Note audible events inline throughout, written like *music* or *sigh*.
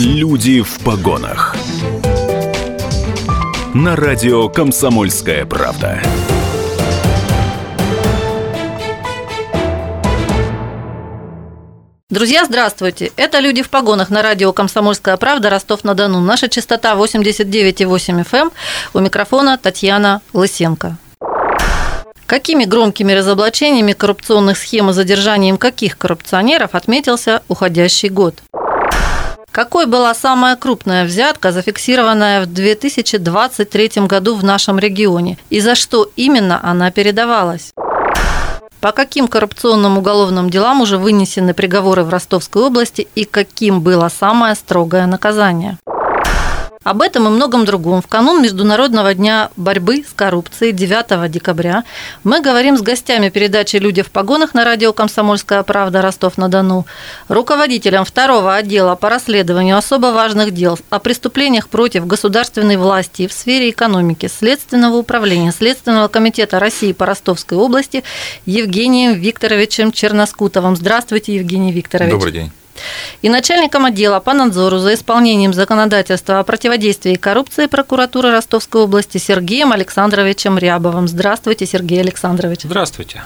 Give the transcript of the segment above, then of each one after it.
Люди в погонах. На радио Комсомольская правда. Друзья, здравствуйте. Это «Люди в погонах» на радио «Комсомольская правда» Ростов-на-Дону. Наша частота 89,8 FM. Эм. У микрофона Татьяна Лысенко. Какими громкими разоблачениями коррупционных схем и задержанием каких коррупционеров отметился уходящий год? Какой была самая крупная взятка, зафиксированная в 2023 году в нашем регионе? И за что именно она передавалась? По каким коррупционным уголовным делам уже вынесены приговоры в Ростовской области и каким было самое строгое наказание? Об этом и многом другом в канун Международного дня борьбы с коррупцией 9 декабря мы говорим с гостями передачи «Люди в погонах» на радио «Комсомольская правда» Ростов-на-Дону, руководителем второго отдела по расследованию особо важных дел о преступлениях против государственной власти в сфере экономики Следственного управления Следственного комитета России по Ростовской области Евгением Викторовичем Черноскутовым. Здравствуйте, Евгений Викторович. Добрый день и начальником отдела по надзору за исполнением законодательства о противодействии коррупции прокуратуры Ростовской области Сергеем Александровичем Рябовым. Здравствуйте, Сергей Александрович. Здравствуйте.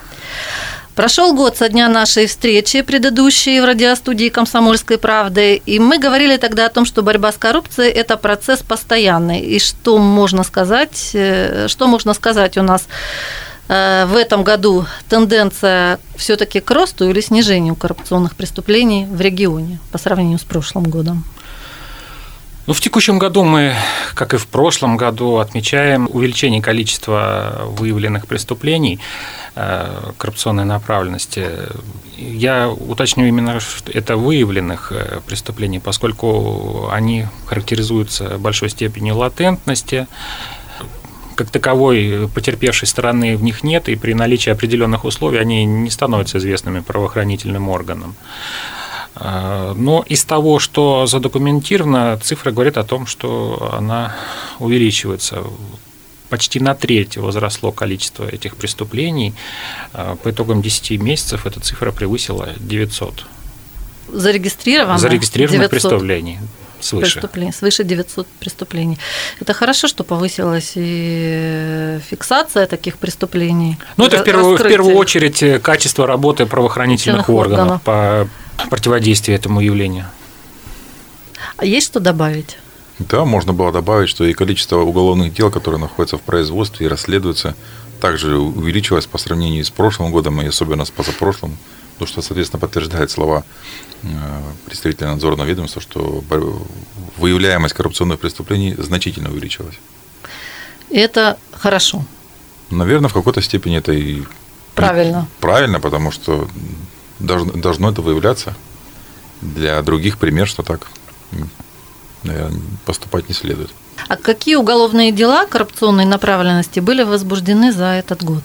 Прошел год со дня нашей встречи, предыдущей в радиостудии «Комсомольской правды», и мы говорили тогда о том, что борьба с коррупцией – это процесс постоянный. И что можно сказать, э, что можно сказать у нас в этом году тенденция все-таки к росту или снижению коррупционных преступлений в регионе по сравнению с прошлым годом? Ну, в текущем году мы, как и в прошлом году, отмечаем увеличение количества выявленных преступлений э, коррупционной направленности. Я уточню именно, что это выявленных э, преступлений, поскольку они характеризуются большой степенью латентности, как таковой потерпевшей стороны в них нет, и при наличии определенных условий они не становятся известными правоохранительным органам. А, но из того, что задокументировано, цифра говорит о том, что она увеличивается. Почти на треть возросло количество этих преступлений. А, по итогам 10 месяцев эта цифра превысила 900. Зарегистрировано? Зарегистрированных преступлений свыше. Преступлений, свыше 900 преступлений. Это хорошо, что повысилась и фиксация таких преступлений. Ну, это в первую, в первую очередь э, качество работы правоохранительных органов, органов по противодействию этому явлению. А есть что добавить? Да, можно было добавить, что и количество уголовных дел, которые находятся в производстве и расследуются, также увеличилось по сравнению с прошлым годом и особенно с позапрошлым. То, что, соответственно, подтверждает слова э, представителя надзорного ведомства, что выявляемость коррупционных преступлений значительно увеличилась. это хорошо. Наверное, в какой-то степени это и правильно. Правильно, потому что должно, должно это выявляться. Для других пример, что так наверное, поступать не следует. А какие уголовные дела коррупционной направленности были возбуждены за этот год?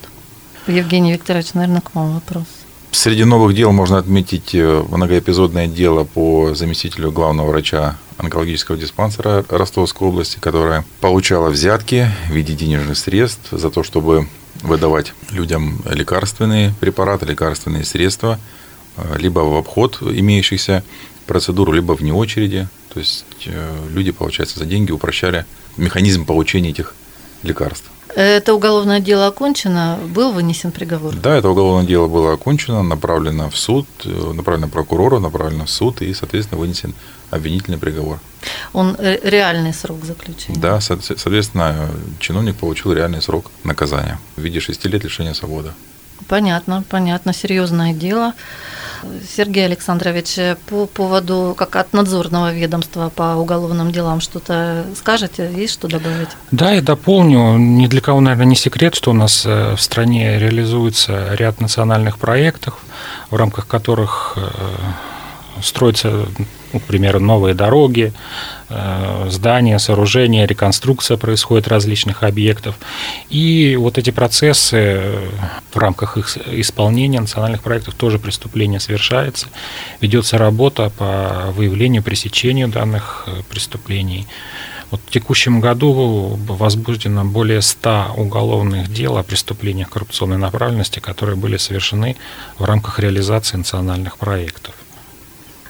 Евгений Викторович, наверное, к вам вопрос. Среди новых дел можно отметить э, многоэпизодное дело по заместителю главного врача онкологического диспансера Ростовской области, которая получала взятки в виде денежных средств за то, чтобы выдавать людям лекарственные препараты, лекарственные средства, э, либо в обход имеющихся процедур, либо вне очереди. То есть э, люди, получается, за деньги упрощали механизм получения этих лекарств. Это уголовное дело окончено, был вынесен приговор? Да, это уголовное дело было окончено, направлено в суд, э, направлено прокурору, направлено в суд и, соответственно, вынесен обвинительный приговор. Он э, реальный срок заключения? Да, соответственно, чиновник получил реальный срок наказания в виде шести лет лишения свободы. Понятно, понятно, серьезное дело. Сергей Александрович, по поводу, как от надзорного ведомства по уголовным делам что-то скажете? Есть что добавить? Да, я дополню. Ни для кого, наверное, не секрет, что у нас э, в стране реализуется ряд национальных проектов, в рамках которых э, строятся, ну, к примеру, новые дороги, э, здания, сооружения, реконструкция происходит различных объектов. И вот эти процессы э, в рамках их исполнения национальных проектов тоже преступление совершается. Ведется работа по выявлению, пресечению данных э, преступлений. Вот в текущем году возбуждено более 100 уголовных дел о преступлениях коррупционной направленности, которые были совершены в рамках реализации национальных проектов.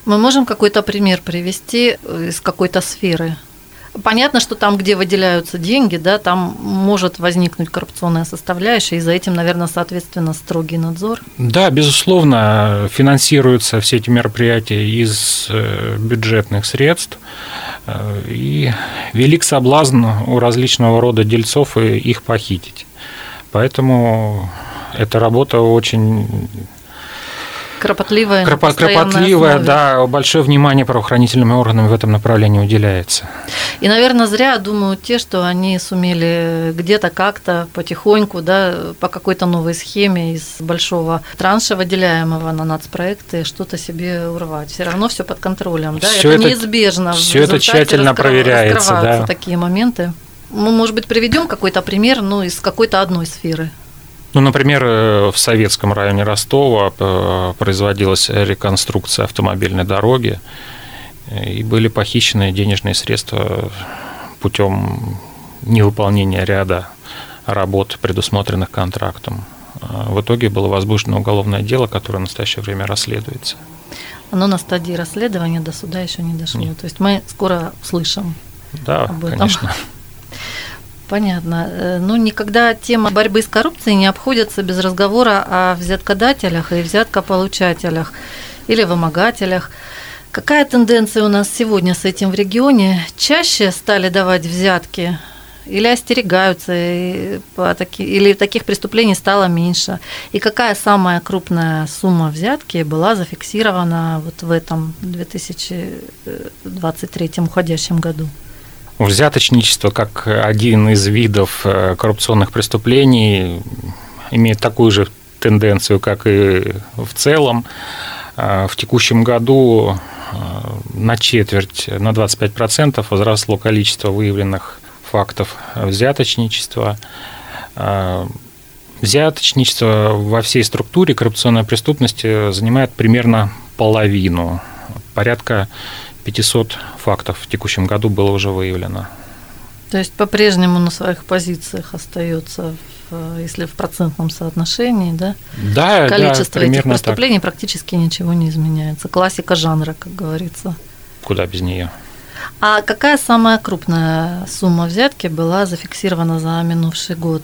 Мы можем какой-то пример привести из какой-то сферы? Понятно, что там, где выделяются деньги, да, там может возникнуть коррупционная составляющая, и за этим, наверное, соответственно, строгий надзор. Да, безусловно, финансируются все эти мероприятия из э, бюджетных средств, э, и велик соблазн у различного рода дельцов их похитить. Поэтому эта работа очень Кропотливая. Кропо- кропотливая, да, большое внимание правоохранительными органами в этом направлении уделяется. И, наверное, зря думают те, что они сумели где-то как-то потихоньку, да, по какой-то новой схеме из большого транша, выделяемого на нацпроекты, что-то себе урвать. Все равно все под контролем, да, все это, это неизбежно. Все это тщательно раскрыв... проверяется, да. такие моменты. Мы, может быть, приведем какой-то пример, ну, из какой-то одной сферы. Ну, например, э, в советском районе Ростова э, производилась реконструкция автомобильной дороги, и были похищены денежные средства путем невыполнения ряда работ, предусмотренных контрактом. В итоге было возбуждено уголовное дело, которое в настоящее время расследуется. Оно на стадии расследования до суда еще не дошло. Нет. То есть мы скоро услышим. Да, об этом. конечно. *laughs* Понятно. Ну, никогда тема борьбы с коррупцией не обходится без разговора о взяткодателях и взяткополучателях или вымогателях. Какая тенденция у нас сегодня с этим в регионе? Чаще стали давать взятки или остерегаются, или таких преступлений стало меньше? И какая самая крупная сумма взятки была зафиксирована вот в этом 2023 уходящем году? Взяточничество как один из видов э, коррупционных преступлений имеет такую же тенденцию, как и в целом. Э, в текущем году э, на четверть, на 25% возросло количество выявленных фактов взяточничества. Взяточничество во всей структуре коррупционной преступности занимает примерно половину, порядка 500 фактов в текущем году было уже выявлено. То есть по-прежнему на своих позициях остается, в, если в процентном соотношении, да? Да, количество да, этих преступлений так. практически ничего не изменяется. Классика жанра, как говорится. Куда без нее? А какая самая крупная сумма взятки была зафиксирована за минувший год?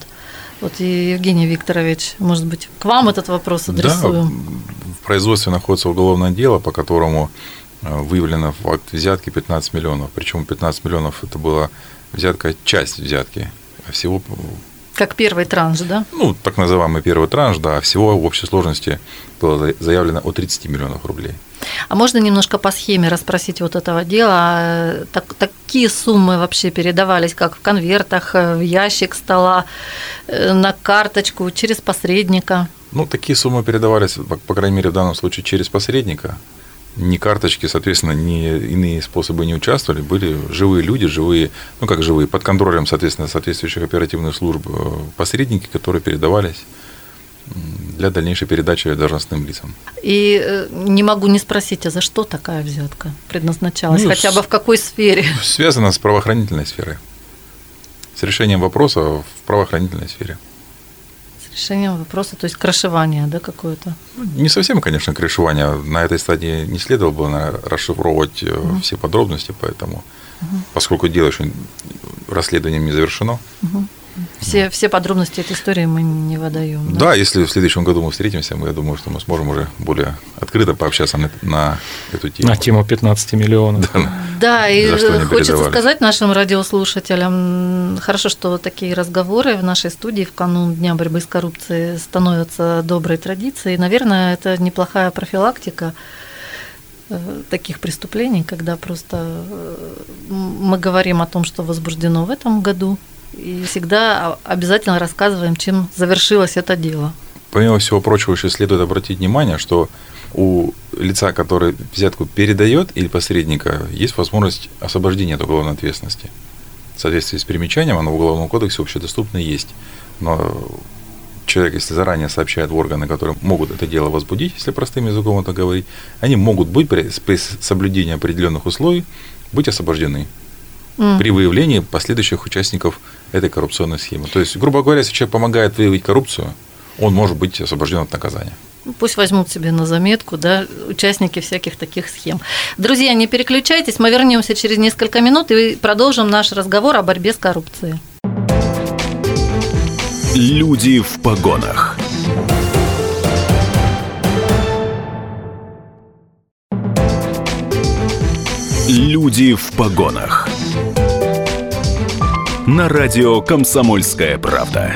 Вот и Евгений Викторович, может быть, к вам этот вопрос адресуем. Да, в производстве находится уголовное дело, по которому Э, выявлено факт взятки 15 миллионов. Причем 15 миллионов это была взятка, часть взятки. А всего... Как первый транш, да? Ну, так называемый первый транш, да. А всего в общей сложности было заявлено о 30 миллионов рублей. А можно немножко по схеме расспросить вот этого дела? А, так, такие суммы вообще передавались, как в конвертах, э, в ящик стола, э, на карточку, через посредника? Ну, такие суммы передавались, по, по крайней мере, в данном случае через посредника ни карточки, соответственно, ни иные способы не участвовали, были живые люди, живые, ну как живые, под контролем, соответственно, соответствующих оперативных служб э, посредники, которые передавались для дальнейшей передачи должностным лицам. И э, не могу не спросить, а за что такая взятка предназначалась, ну, хотя бы в какой сфере? Связана с правоохранительной сферой, с решением вопроса в правоохранительной сфере решением вопроса, то есть крышевание, да, какое-то? Не совсем, конечно, крышевание. На этой стадии не следовало бы расшифровывать угу. все подробности, поэтому, угу. поскольку дело еще расследованием не завершено. Угу. Все, все подробности этой истории мы не выдаем. Да? да, если в следующем году мы встретимся, я думаю, что мы сможем уже более открыто пообщаться на, на эту тему. На тему 15 миллионов. Да, да и хочется сказать нашим радиослушателям, хорошо, что такие разговоры в нашей студии в канун Дня борьбы с коррупцией становятся доброй традицией. Наверное, это неплохая профилактика э, таких преступлений, когда просто э, мы говорим о том, что возбуждено в этом году, и всегда обязательно рассказываем, чем завершилось это дело. Помимо всего прочего, еще следует обратить внимание, что у лица, который взятку передает или посредника, есть возможность освобождения от уголовной ответственности. В соответствии с примечанием, оно в Уголовном кодексе общедоступно есть. Но человек, если заранее сообщает в органы, которые могут это дело возбудить, если простым языком это говорить, они могут быть при, при соблюдении определенных условий быть освобождены mm. при выявлении последующих участников этой коррупционной схемы. То есть, грубо говоря, если человек помогает выявить коррупцию, он может быть освобожден от наказания. Пусть возьмут себе на заметку, да, участники всяких таких схем. Друзья, не переключайтесь, мы вернемся через несколько минут и продолжим наш разговор о борьбе с коррупцией. Люди в погонах. Люди в погонах. На радио Комсомольская правда.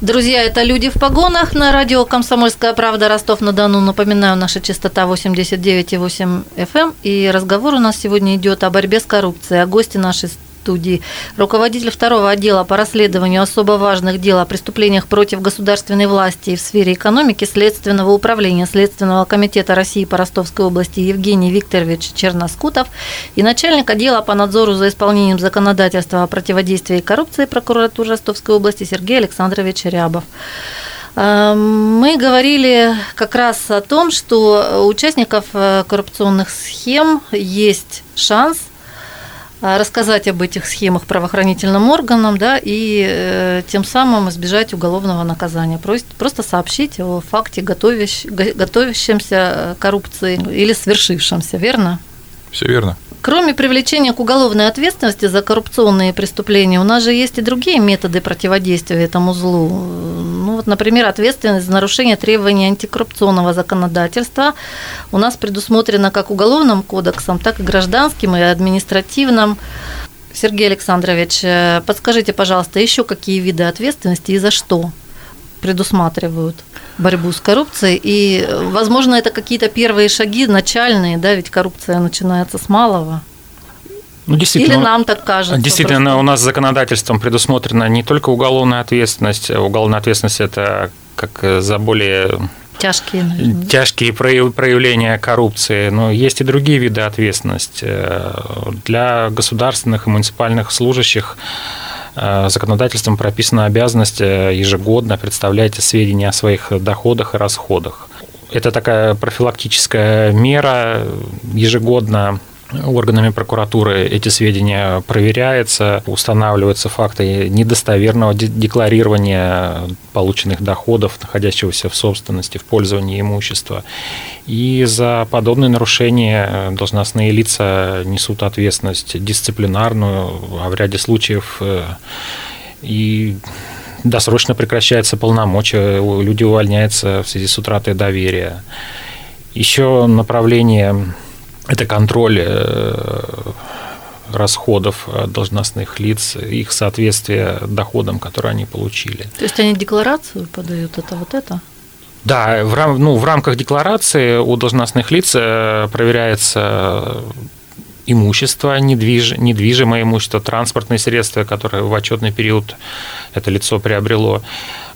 Друзья, это «Люди в погонах» на радио «Комсомольская правда» Ростов-на-Дону. Напоминаю, наша частота 89,8 FM. Эм. И разговор у нас сегодня идет о борьбе с коррупцией. А гости нашей студии, руководитель второго отдела по расследованию особо важных дел о преступлениях против государственной власти и в сфере экономики Следственного управления Следственного комитета России по Ростовской области Евгений Викторович Черноскутов и начальник отдела по надзору за исполнением законодательства о противодействии коррупции прокуратуры Ростовской области Сергей Александрович Рябов. Э, мы говорили как раз о том, что у участников э, коррупционных схем есть шанс рассказать об этих схемах правоохранительным органам, да, и э, тем самым избежать уголовного наказания. Просто, просто сообщить о факте готовящ, готовящемся коррупции или свершившемся, верно? Все верно. Кроме привлечения к уголовной ответственности за коррупционные преступления, у нас же есть и другие методы противодействия этому злу. Ну, вот, например, ответственность за нарушение требований антикоррупционного законодательства у нас предусмотрена как уголовным кодексом, так и гражданским и административным. Сергей Александрович, э, подскажите, пожалуйста, еще какие виды ответственности и за что предусматривают? Борьбу с коррупцией. И, возможно, это какие-то первые шаги начальные, да, ведь коррупция начинается с малого. Ну, действительно, Или нам так кажется? Действительно, просто. у нас законодательством предусмотрена не только уголовная ответственность. Уголовная ответственность – это как за более тяжкие, наверное. тяжкие проявления коррупции, но есть и другие виды ответственности. Для государственных и муниципальных служащих Э, законодательством прописана обязанность э, ежегодно представлять сведения о своих доходах и расходах. Это такая профилактическая мера ежегодно органами прокуратуры эти сведения проверяются, устанавливаются факты недостоверного декларирования полученных доходов, находящегося в собственности, в пользовании имущества. И за подобные нарушения должностные лица несут ответственность дисциплинарную, а в ряде случаев э, и досрочно прекращается полномочия, люди увольняются в связи с утратой доверия. Еще направление это контроль э, расходов должностных лиц, их соответствие доходам, которые они получили. То есть они декларацию подают, это вот это? Да, в, рам, ну, в рамках декларации у должностных лиц э, проверяется имущество, недвиж, недвижимое имущество, транспортные средства, которые в отчетный период это лицо приобрело,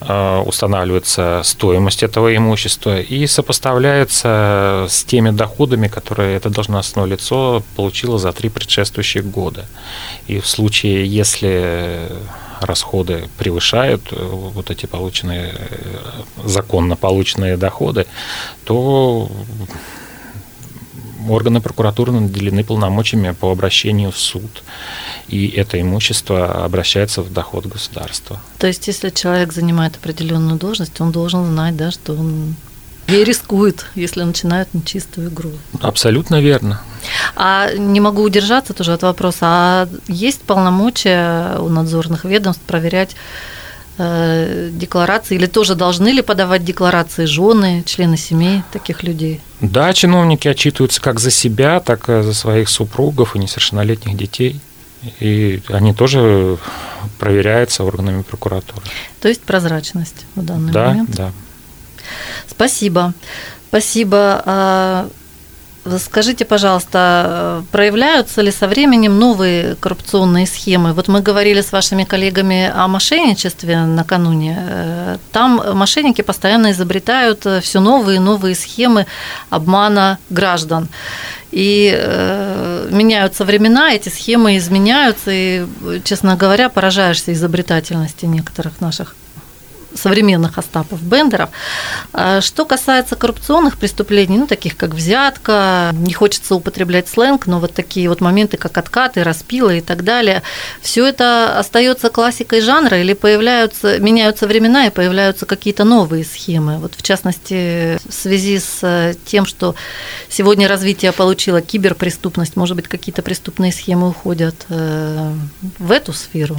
э, устанавливается стоимость этого имущества и сопоставляется с теми доходами, которые это должностное лицо получило за три предшествующих года. И в случае, если расходы превышают э, вот эти полученные, э, законно полученные доходы, то органы прокуратуры наделены полномочиями по обращению в суд, и это имущество обращается в доход государства. То есть, если человек занимает определенную должность, он должен знать, да, что он не рискует, если начинают нечистую игру. Абсолютно верно. А не могу удержаться тоже от вопроса, а есть полномочия у надзорных ведомств проверять декларации или тоже должны ли подавать декларации жены, члены семей таких людей? Да, чиновники отчитываются как за себя, так и за своих супругов и несовершеннолетних детей. И они тоже проверяются органами прокуратуры. То есть прозрачность в данный да, момент? Да, да. Спасибо. Спасибо. Скажите, пожалуйста, проявляются ли со временем новые коррупционные схемы? Вот мы говорили с вашими коллегами о мошенничестве накануне. Там мошенники постоянно изобретают все новые и новые схемы обмана граждан. И э, меняются времена, эти схемы изменяются, и, честно говоря, поражаешься изобретательности некоторых наших современных Остапов Бендеров. А что касается коррупционных преступлений, ну, таких как взятка, не хочется употреблять сленг, но вот такие вот моменты, как откаты, распилы и так далее, все это остается классикой жанра или появляются, меняются времена и появляются какие-то новые схемы. Вот в частности, в связи с тем, что сегодня развитие получило киберпреступность, может быть, какие-то преступные схемы уходят э, в эту сферу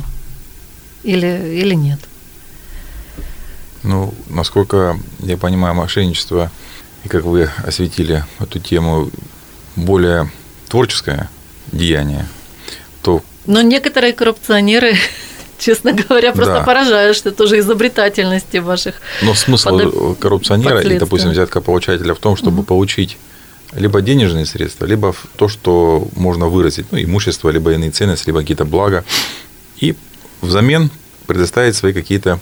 или, или нет? Ну, насколько я понимаю, мошенничество, и как вы осветили эту тему, более творческое деяние, то... Но некоторые коррупционеры *laughs* честно говоря, просто да. поражают, что тоже изобретательности ваших. Но смысл под... коррупционера и, допустим, взятка получателя в том, чтобы угу. получить либо денежные средства, либо то, что можно выразить, ну, имущество, либо иные ценности, либо какие-то блага, и взамен предоставить свои какие-то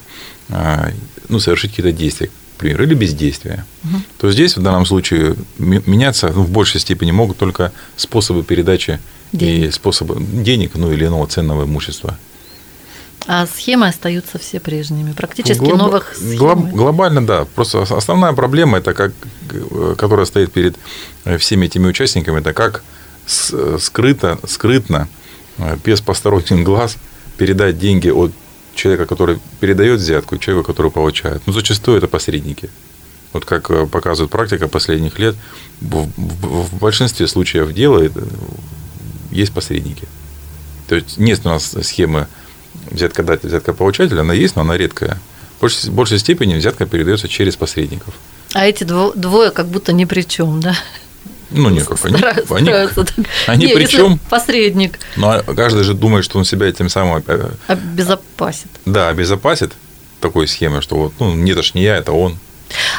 а, ну, совершить какие-то действия, к примеру, или бездействия, угу. то здесь в данном случае меняться ну, в большей степени могут только способы передачи денег. и способы денег, ну или иного ценного имущества. А схемы остаются все прежними, практически Глоб... новых схем. Глоб... Глобально, да. Просто основная проблема, это как, которая стоит перед э, всеми этими участниками, это как скрыто, скрытно, э, без посторонних глаз передать деньги от человека, который передает взятку, и человека, который получает. Ну, зачастую это посредники. Вот как э, показывает практика последних лет, в, в, в большинстве случаев дела есть посредники. То есть нет у нас схемы взятка датель, взятка получатель, она есть, но она редкая. В большей, в большей степени взятка передается через посредников. А эти двое как будто ни при чем, да? Ну, нет, как они, они, они не, при чем? Посредник. Но каждый же думает, что он себя тем самым обезопасит. Да, обезопасит такой схемой, что вот, ну, нет, это ж не я, это он.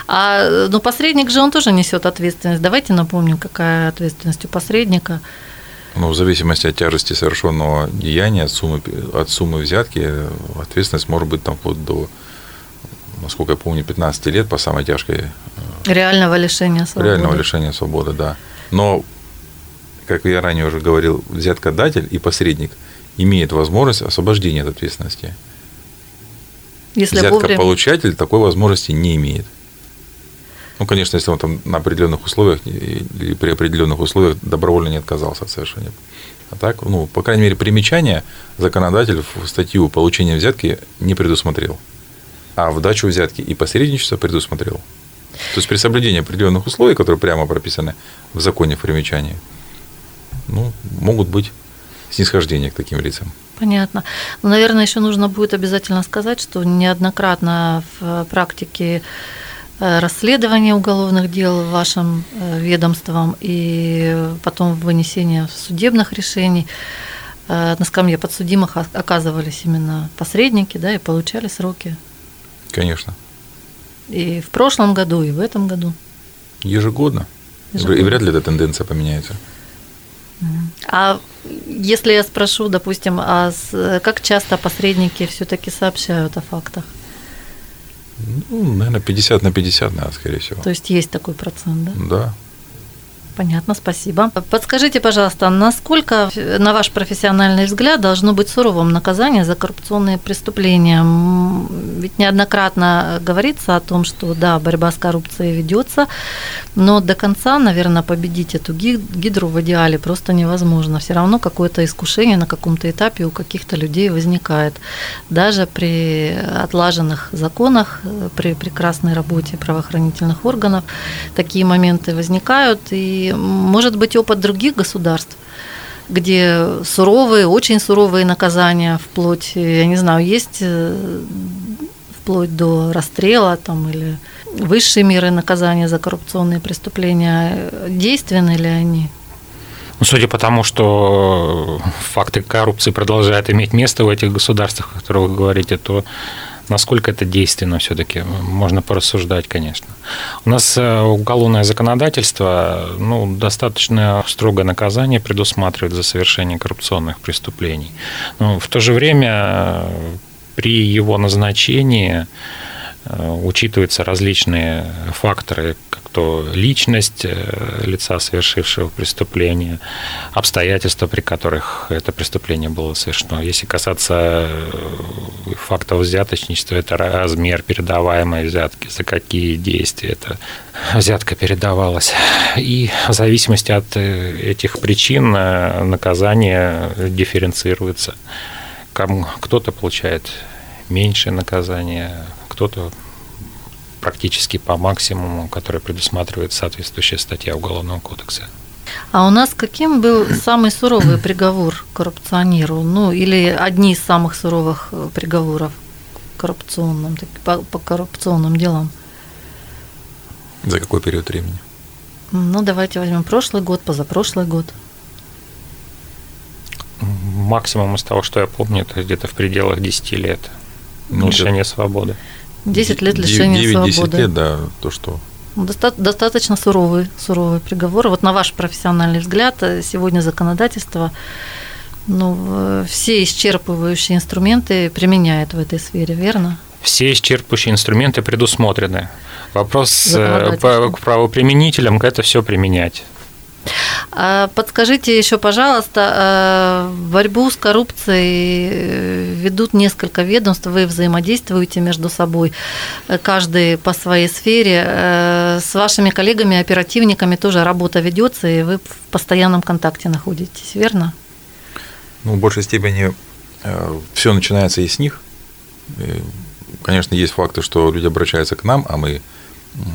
А ну, посредник же он тоже несет ответственность. Давайте напомним, какая ответственность у посредника. Ну, в зависимости от тяжести совершенного деяния, от суммы, от суммы взятки, ответственность может быть там вплоть до, насколько я помню, 15 лет по самой тяжкой э, Реального лишения свободы. Реального лишения свободы, да. Но, как я ранее уже говорил, взяткодатель и посредник имеет возможность освобождения от ответственности. Если Взяткополучатель вовремя... такой возможности не имеет. Ну, конечно, если он там на определенных условиях или при определенных условиях добровольно не отказался от совершения. А так, ну, по крайней мере, примечание законодатель в статью получения взятки не предусмотрел. А в дачу взятки и посредничество предусмотрел. То есть при соблюдении определенных условий, которые прямо прописаны в законе в примечании, ну, могут быть снисхождения к таким лицам. Понятно. Но, наверное, еще нужно будет обязательно сказать, что неоднократно в практике э, расследования уголовных дел вашим э, ведомством и потом вынесения судебных решений э, на скамье подсудимых оказывались именно посредники, да, и получали сроки. Конечно. И в прошлом году, и в этом году. Ежегодно. Ежегодно. И вряд ли эта тенденция поменяется. А если я спрошу, допустим, а как часто посредники все-таки сообщают о фактах? Ну, наверное, 50 на 50, наверное, скорее всего. То есть есть такой процент, да? Да. Понятно, спасибо. Подскажите, пожалуйста, насколько, на ваш профессиональный взгляд, должно быть суровым наказание за коррупционные преступления? Ведь неоднократно говорится о том, что да, борьба с коррупцией ведется, но до конца, наверное, победить эту гидру в идеале просто невозможно. Все равно какое-то искушение на каком-то этапе у каких-то людей возникает. Даже при отлаженных законах, при прекрасной работе правоохранительных органов такие моменты возникают, и может быть, опыт других государств, где суровые, очень суровые наказания, вплоть, я не знаю, есть э, вплоть до расстрела там, или высшие меры наказания за коррупционные преступления, действенны ли они? Ну, судя по тому, что факты коррупции продолжают иметь место в этих государствах, о которых вы говорите, то насколько это действенно все-таки, можно порассуждать, конечно. У нас э, уголовное законодательство, ну, достаточно строгое наказание предусматривает за совершение коррупционных преступлений. Но в то же время э, при его назначении учитываются различные факторы, как то личность лица, совершившего преступление, обстоятельства, при которых это преступление было совершено. Если касаться фактов взяточничества, это размер передаваемой взятки, за какие действия эта взятка передавалась. И в зависимости от этих причин наказание дифференцируется. Кто-то получает меньшее наказание, кто-то практически по максимуму, который предусматривает соответствующая статья Уголовного кодекса. А у нас каким был самый суровый приговор коррупционеру? Ну, или одни из самых суровых э, приговоров коррупционным, по, по коррупционным делам? За какой период времени? Ну, давайте возьмем прошлый год, позапрошлый год. Максимум из того, что я помню, это где-то в пределах 10 лет ну, лишения свободы. 10 лет лишения 9, свободы. 10 лет, да, то, что Достаточно суровый, суровый приговор. Вот на ваш профессиональный взгляд, э, сегодня законодательство ну, все исчерпывающие инструменты применяет в этой сфере, верно? Все исчерпывающие инструменты предусмотрены. Вопрос э, к правоприменителям – это все применять. А подскажите еще, пожалуйста, э, борьбу с коррупцией э, ведут несколько ведомств, вы взаимодействуете между собой, э, каждый по своей сфере. С вашими коллегами, оперативниками тоже работа ведется, и вы в постоянном контакте находитесь, верно? Ну, в большей степени все начинается и с них. Конечно, есть факты, что люди обращаются к нам, а мы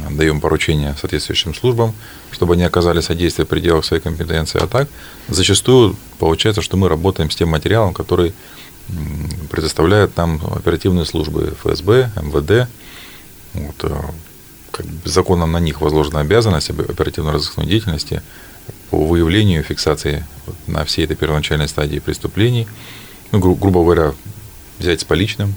даем поручения соответствующим службам, чтобы они оказали содействие в пределах своей компетенции. А так, зачастую получается, что мы работаем с тем материалом, который предоставляют нам оперативные службы ФСБ, МВД. Вот, э, как бы законом на них возложена обязанность оперативно-розыскной деятельности по выявлению и фиксации на всей этой первоначальной стадии преступлений. Ну, гру- грубо говоря, взять с поличным.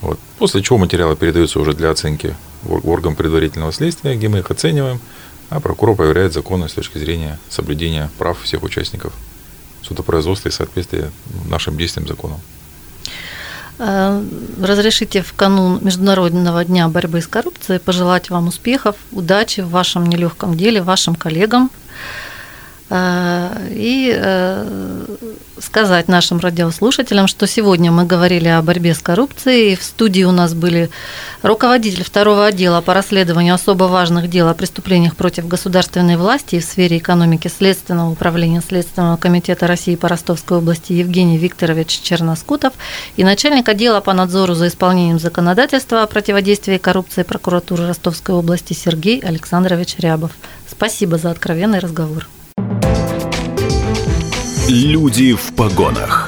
Вот. После чего материалы передаются уже для оценки в орган предварительного следствия, где мы их оцениваем, а прокурор проверяет законность с точки зрения соблюдения прав всех участников судопроизводства и соответствия нашим действиям законам. Э, разрешите в канун Международного дня борьбы с коррупцией пожелать вам успехов, удачи в вашем нелегком деле, вашим коллегам. Э, и э, сказать нашим радиослушателям, что сегодня мы говорили о борьбе с коррупцией. В студии у нас были руководитель второго отдела по расследованию особо важных дел о преступлениях против государственной власти в сфере экономики Следственного управления Следственного комитета России по Ростовской области Евгений Викторович Черноскутов и начальник отдела по надзору за исполнением законодательства о противодействии коррупции прокуратуры Ростовской области Сергей Александрович Рябов. Спасибо за откровенный разговор. Люди в погонах.